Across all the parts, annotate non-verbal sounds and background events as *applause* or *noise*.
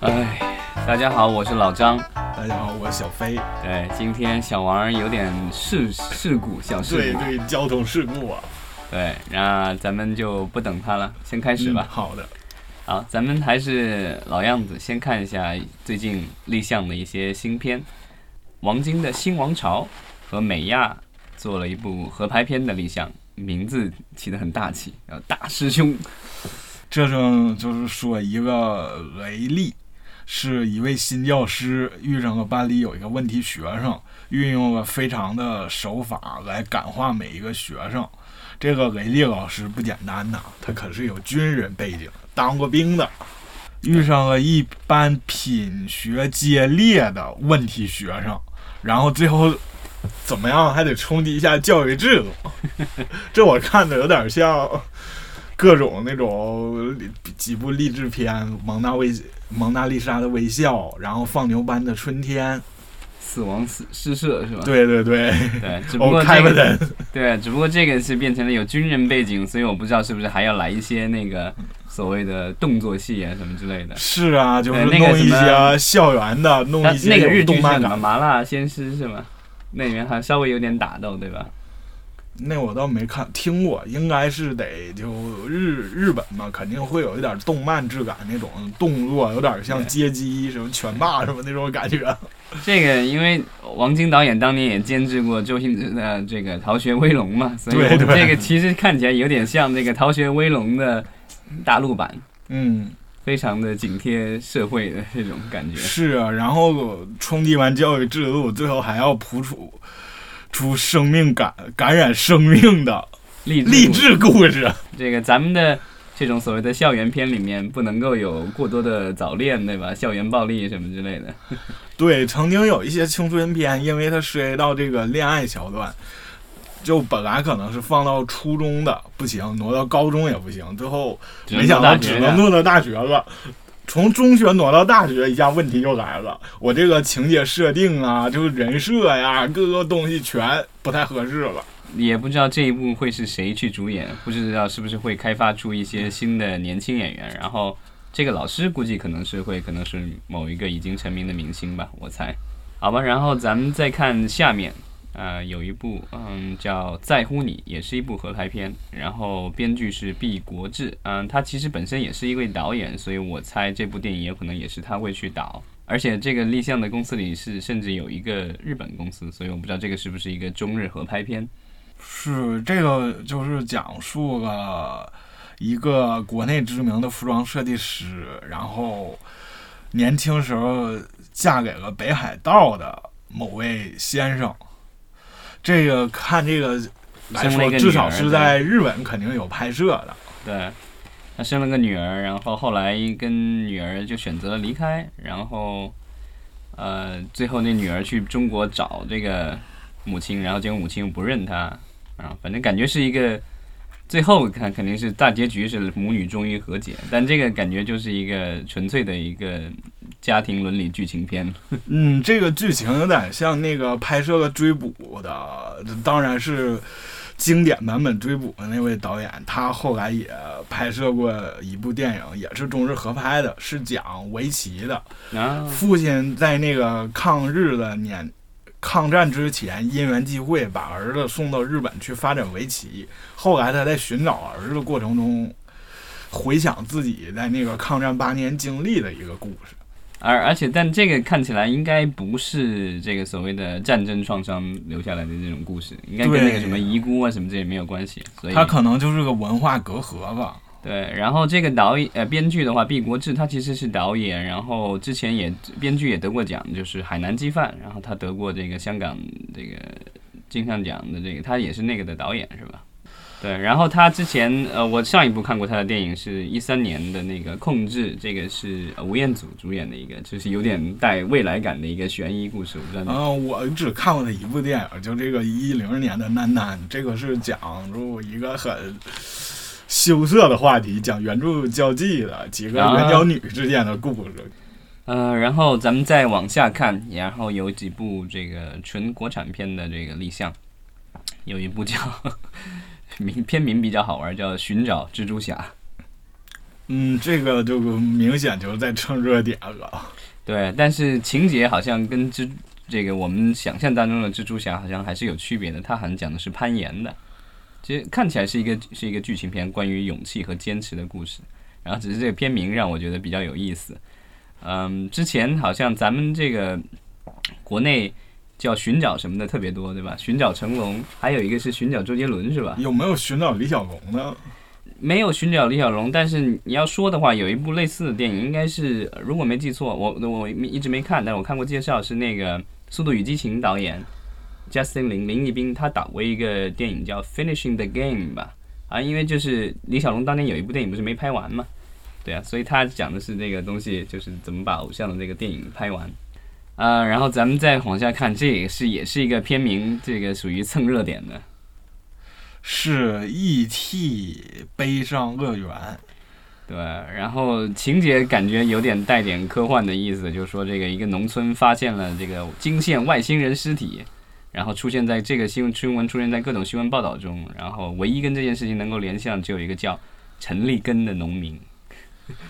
哎，大家好，我是老张。大家好，我是小飞。对，今天小王有点事事故，小事故。对对，交通事故啊。对，那咱们就不等他了，先开始吧。好的。好，咱们还是老样子，先看一下最近立项的一些新片。王晶的新王朝和美亚做了一部合拍片的立项，名字起得很大气，叫《大师兄》。这种就是说一个雷利。是一位新教师遇上了班里有一个问题学生，运用了非常的手法来感化每一个学生。这个雷利老师不简单呐，他可是有军人背景，当过兵的。遇上了一般品学皆劣的问题学生，然后最后怎么样还得冲击一下教育制度。*laughs* 这我看的有点像各种那种几部励志片，《蒙娜微蒙娜丽莎的微笑，然后放牛班的春天，死亡诗诗社是吧？对对对对，只不过这个对，只不过这个是变成了有军人背景，所以我不知道是不是还要来一些那个所谓的动作戏啊什么之类的。是啊，就是弄一些校园的，弄一些那个日剧是什么麻辣鲜师是吗？那里面还稍微有点打斗，对吧？那我倒没看听过，应该是得就日日本嘛，肯定会有一点动漫质感那种动作，有点像街机什么拳霸什么那种感觉。*laughs* 这个因为王晶导演当年也监制过周星驰的这个《逃学威龙》嘛，所以这个其实看起来有点像那个《逃学威龙》的大陆版。嗯，非常的紧贴社会的这种感觉。是啊，然后冲击完教育制度，最后还要普出。出生命感感染生命的励励志故事。这个咱们的这种所谓的校园片里面不能够有过多的早恋，对吧？校园暴力什么之类的。*laughs* 对，曾经有一些青春片，因为它涉及到这个恋爱桥段，就本来可能是放到初中的不行，挪到高中也不行，最后没想到只能挪到大学了。从中学挪到大学，一下问题就来了。我这个情节设定啊，就是人设呀，各个东西全不太合适了。也不知道这一部会是谁去主演，不知道是不是会开发出一些新的年轻演员。然后这个老师估计可能是会，可能是某一个已经成名的明星吧，我猜。好吧，然后咱们再看下面。呃，有一部，嗯，叫《在乎你》，也是一部合拍片，然后编剧是毕国志，嗯，他其实本身也是一位导演，所以我猜这部电影也可能也是他会去导，而且这个立项的公司里是甚至有一个日本公司，所以我不知道这个是不是一个中日合拍片。是这个，就是讲述了一个国内知名的服装设计师，然后年轻时候嫁给了北海道的某位先生。这个看这个来说，至少是在日本肯定有拍摄的。对，他生了个女儿，然后后来跟女儿就选择了离开，然后呃，最后那女儿去中国找这个母亲，然后结果母亲又不认他，啊，反正感觉是一个。最后看肯定是大结局是母女终于和解，但这个感觉就是一个纯粹的一个家庭伦理剧情片。*laughs* 嗯，这个剧情有点像那个拍摄了《追捕》的，当然是经典版本《追捕》的那位导演，他后来也拍摄过一部电影，也是中日合拍的，是讲围棋的。父亲在那个抗日的年。抗战之前，因缘际会把儿子送到日本去发展围棋。后来他在寻找儿子的过程中，回想自己在那个抗战八年经历的一个故事。而而且，但这个看起来应该不是这个所谓的战争创伤留下来的这种故事，应该跟那个什么遗孤啊什么这也没有关系。所以他可能就是个文化隔阂吧。对，然后这个导演呃编剧的话，毕国志他其实是导演，然后之前也编剧也得过奖，就是《海南鸡饭》，然后他得过这个香港这个金像奖的这个，他也是那个的导演是吧？对，然后他之前呃，我上一部看过他的电影是一三年的那个《控制》，这个是吴彦祖主演的一个，就是有点带未来感的一个悬疑故事。我不知道。嗯，我只看过他一部电影，就这个一零年的《楠楠》，这个是讲述一个很。羞涩的话题，讲原著交际的几个原角女之间的故事。呃，然后咱们再往下看，然后有几部这个纯国产片的这个立项，有一部叫 *laughs* 名片名比较好玩，叫《寻找蜘蛛侠》。嗯，这个就明显就是在蹭热点了。对，但是情节好像跟蜘这个我们想象当中的蜘蛛侠好像还是有区别的。它好像讲的是攀岩的，其实看起来是一个是一个剧情片，关于勇气和坚持的故事。然后只是这个片名让我觉得比较有意思。嗯，之前好像咱们这个国内叫寻找什么的特别多，对吧？寻找成龙，还有一个是寻找周杰伦，是吧？有没有寻找李小龙呢？没有寻找李小龙，但是你要说的话，有一部类似的电影，应该是如果没记错，我我一直没看，但是我看过介绍，是那个《速度与激情》导演 Justin 林林一斌，他导过一个电影叫《Finishing the Game》吧？啊，因为就是李小龙当年有一部电影不是没拍完嘛，对啊，所以他讲的是这个东西，就是怎么把偶像的这个电影拍完。啊，然后咱们再往下看，这也是也是一个片名，这个属于蹭热点的。是 E.T. 悲伤乐园，对，然后情节感觉有点带点科幻的意思，就是说这个一个农村发现了这个惊现外星人尸体，然后出现在这个新闻新闻出现在各种新闻报道中，然后唯一跟这件事情能够联系上只有一个叫陈立根的农民，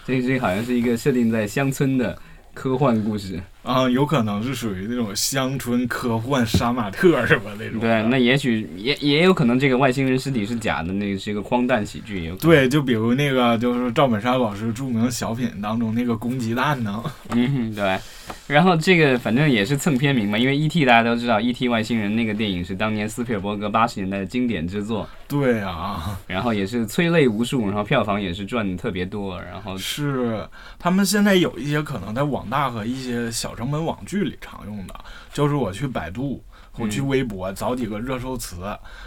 这件事情好像是一个设定在乡村的。科幻故事啊，有可能是属于那种乡村科幻杀马特什么？那种对，那也许也也有可能这个外星人尸体是假的，那个是一个荒诞喜剧。有对，就比如那个就是赵本山老师著名小品当中那个公鸡蛋呢。嗯，对。然后这个反正也是蹭片名嘛，因为 E.T. 大家都知道，E.T. 外星人那个电影是当年斯皮尔伯格八十年代的经典之作。对啊，然后也是催泪无数，然后票房也是赚的特别多。然后是他们现在有一些可能在网大和一些小成本网剧里常用的，就是我去百度。我去微博找几个热搜词，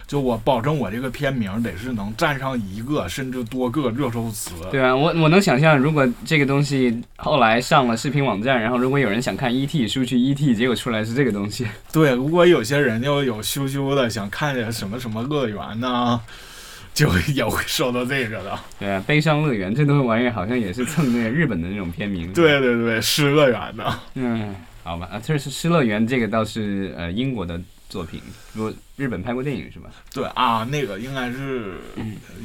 就我保证我这个片名得是能占上一个甚至多个热搜词。对啊，我我能想象，如果这个东西后来上了视频网站，然后如果有人想看 ET，输去 ET，结果出来是这个东西。对，如果有些人要有羞羞的想看什么什么乐园呢，就也会受到这个的。对啊，悲伤乐园这东西玩意儿好像也是蹭那个日本的那种片名。对对对，失乐园的。嗯。好吧，啊，这是《失乐园》，这个倒是呃英国的作品，不，日本拍过电影是吧？对啊，那个应该是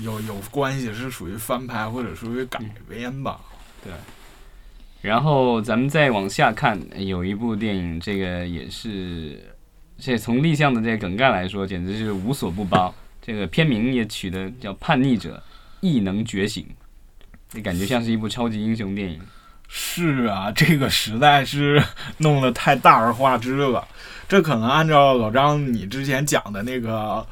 有有关系，是属于翻拍或者属于改编吧？对。然后咱们再往下看，有一部电影，这个也是，这从立项的这个梗概来说，简直是无所不包。这个片名也取的叫《叛逆者异能觉醒》，你感觉像是一部超级英雄电影。是啊，这个实在是弄得太大而化之了。这可能按照老张你之前讲的那个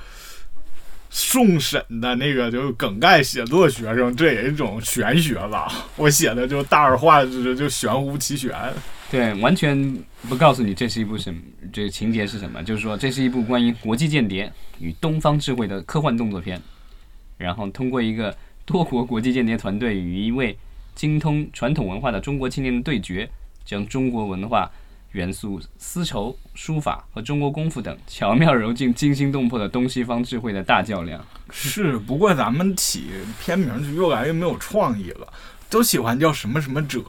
送审的那个就梗概写作学生，这也是一种玄学吧？*laughs* 我写的就大而化之，就玄乎其玄。对，完全不告诉你这是一部什么，这个情节是什么，就是说这是一部关于国际间谍与东方智慧的科幻动作片。然后通过一个多国国际间谍团队与一位。精通传统文化的中国青年的对决，将中国文化元素、丝绸、书法和中国功夫等巧妙揉进惊心动魄的东西方智慧的大较量。是，不过咱们起片名就越来越没有创意了，都喜欢叫什么什么者，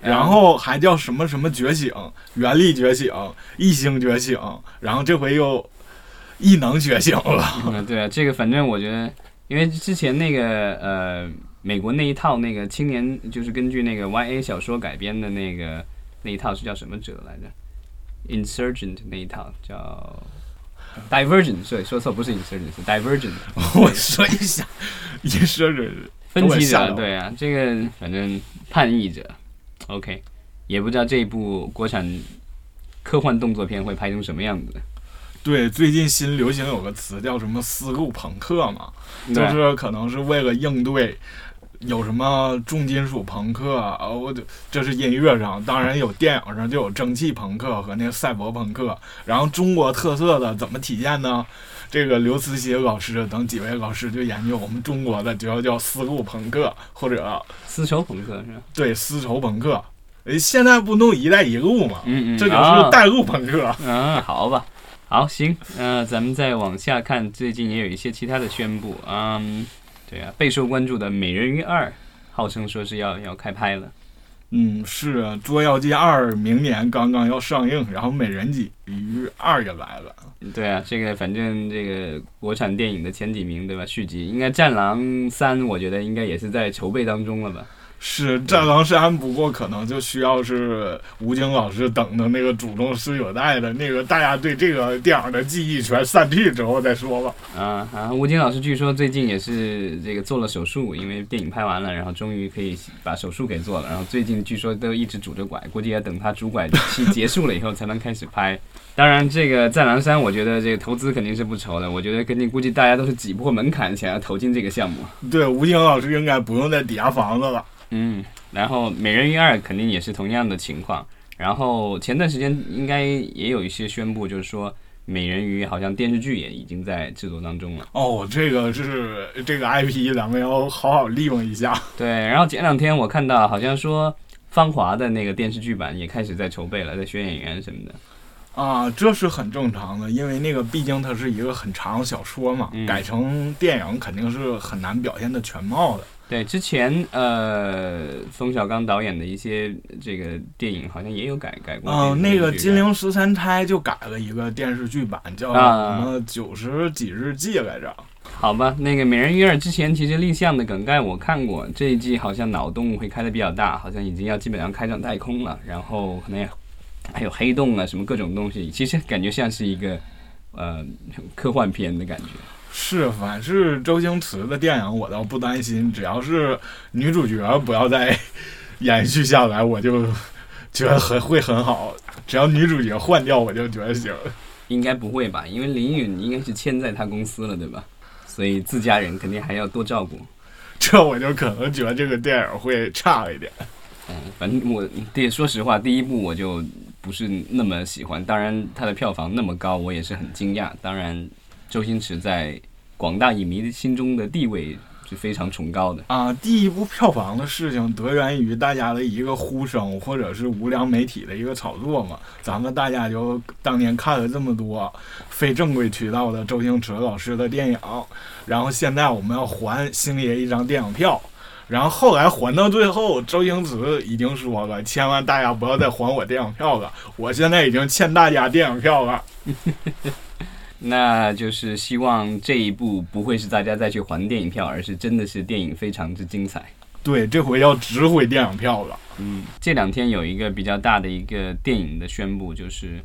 然后还叫什么什么觉醒、原力觉醒、异星觉醒，然后这回又异能觉醒了。嗯，对啊，这个反正我觉得，因为之前那个呃。美国那一套那个青年就是根据那个 Y A 小说改编的那个那一套是叫什么者来着？Insurgent 那一套叫 Divergent，所以说错不是 Insurgent，是 Divergent。*laughs* 我说一下，Insurgent 分歧者，对啊，这个反正叛逆者，OK，也不知道这一部国产科幻动作片会拍成什么样子。对，最近新流行有个词叫什么“思路朋克”嘛，就是可能是为了应对。有什么重金属朋克啊？我就这是音乐上，当然有电影上就有蒸汽朋克和那个赛博朋克。然后中国特色的怎么体现呢？这个刘慈欣老师等几位老师就研究我们中国的，就要叫丝路朋克或者丝绸朋克是吧？对，丝绸朋克。诶，现在不弄“一带一路”吗？嗯嗯，这就是带路朋克。嗯，好吧，好行，那咱们再往下看，最近也有一些其他的宣布，嗯。对啊，备受关注的《美人鱼二》，号称说是要要开拍了。嗯，是啊，《捉妖记二》明年刚刚要上映，然后《美人鱼二》也来了。对啊，这个反正这个国产电影的前几名，对吧？续集应该《战狼三》，我觉得应该也是在筹备当中了吧。是战狼三，不过可能就需要是吴京老师等的那个祖宗十九代的那个大家对这个电影的记忆全散去之后再说吧。啊啊！吴京老师据说最近也是这个做了手术，因为电影拍完了，然后终于可以把手术给做了。然后最近据说都一直拄着拐，估计要等他拄拐期结束了以后才能开始拍。*laughs* 当然，这个战狼三，我觉得这个投资肯定是不愁的。我觉得肯定估计大家都是挤破门槛想要投进这个项目。对，吴京老师应该不用再抵押房子了。嗯，然后美人鱼二肯定也是同样的情况。然后前段时间应该也有一些宣布，就是说美人鱼好像电视剧也已经在制作当中了。哦，这个是这个 IP，咱们要好好利用一下。*laughs* 对，然后前两天我看到好像说芳华的那个电视剧版也开始在筹备了，在选演员什么的。啊，这是很正常的，因为那个毕竟它是一个很长的小说嘛，改成电影肯定是很难表现的全貌的。对，之前呃，冯小刚导演的一些这个电影好像也有改改过。嗯，那个《金陵十三钗》就改了一个电视剧版，叫什么《九十几日记》来着。好吧，那个《美人鱼二》之前其实立项的梗概我看过，这一季好像脑洞会开的比较大，好像已经要基本上开上太空了，然后可能还有黑洞啊什么各种东西，其实感觉像是一个呃科幻片的感觉。是，凡是周星驰的电影，我倒不担心，只要是女主角不要再 *laughs* 延续下来，我就 *laughs* 觉得很会很好。只要女主角换掉，我就觉得行。应该不会吧？因为林允应该是签在他公司了，对吧？所以自家人肯定还要多照顾。*laughs* 这我就可能觉得这个电影会差一点。嗯，反正我对说实话，第一部我就不是那么喜欢。当然，它的票房那么高，我也是很惊讶。当然，周星驰在。广大影迷心中的地位是非常崇高的啊！第一部票房的事情得源于大家的一个呼声，或者是无良媒体的一个炒作嘛。咱们大家就当年看了这么多非正规渠道的周星驰老师的电影，然后现在我们要还星爷一张电影票，然后后来还到最后，周星驰已经说了：“千万大家不要再还我电影票了，我现在已经欠大家电影票了。”那就是希望这一部不会是大家再去还电影票，而是真的是电影非常之精彩。对，这回要值回电影票了。嗯，这两天有一个比较大的一个电影的宣布，就是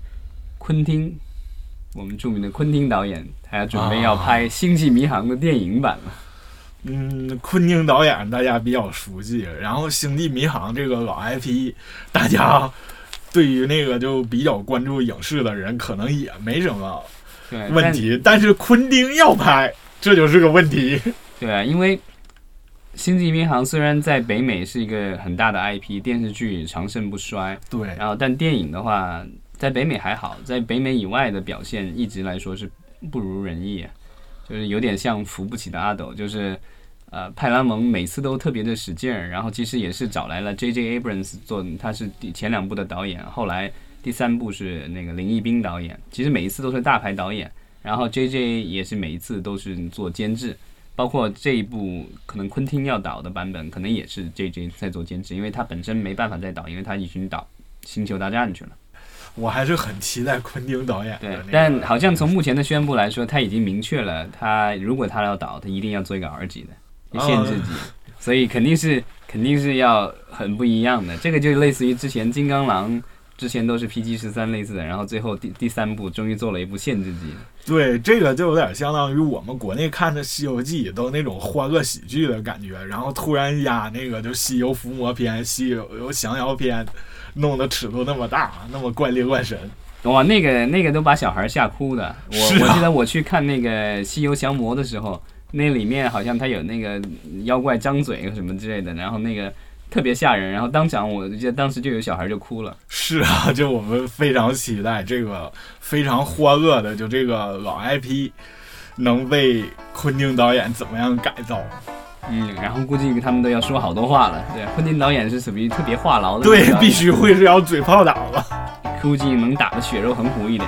昆汀，我们著名的昆汀导演，他要准备要拍《星际迷航》的电影版了。嗯，昆汀导演大家比较熟悉，然后《星际迷航》这个老 IP，大家对于那个就比较关注影视的人，可能也没什么。问题，但是昆汀要拍，这就是个问题。*laughs* 对啊，因为《星际迷航》虽然在北美是一个很大的 IP，电视剧长盛不衰。对，然后但电影的话，在北美还好，在北美以外的表现一直来说是不如人意，就是有点像扶不起的阿斗。就是呃，派拉蒙每次都特别的使劲儿，然后其实也是找来了 J.J. Abrams 做，他是前两部的导演，后来。第三部是那个林一斌导演，其实每一次都是大牌导演，然后 J J 也是每一次都是做监制，包括这一部可能昆汀要导的版本，可能也是 J J 在做监制，因为他本身没办法再导，因为他已经导《星球大战》去了。我还是很期待昆汀导演。对，但好像从目前的宣布来说，他已经明确了，他如果他要导，他一定要做一个 R 级的，限制级，所以肯定是肯定是要很不一样的。这个就类似于之前金刚狼。之前都是 PG 十三类似的，然后最后第第三部终于做了一部限制级。对，这个就有点相当于我们国内看的《西游记》都那种欢乐喜剧的感觉，然后突然压那个就《西游伏魔篇》《西游降妖篇》，弄得尺度那么大，那么怪力乱神。*laughs* 哇，那个那个都把小孩吓哭的。我 *laughs* 我记得我去看那个《西游降魔》的时候，那里面好像他有那个妖怪张嘴什么之类的，然后那个。特别吓人，然后当场我记得当时就有小孩就哭了。是啊，*laughs* 就我们非常期待这个非常欢乐的，就这个老 IP 能被昆汀导演怎么样改造？嗯，然后估计他们都要说好多话了。对，昆汀导演是属于特别话痨的。对，必须会是要嘴炮打了。*laughs* 估计能打的血肉横湖一点。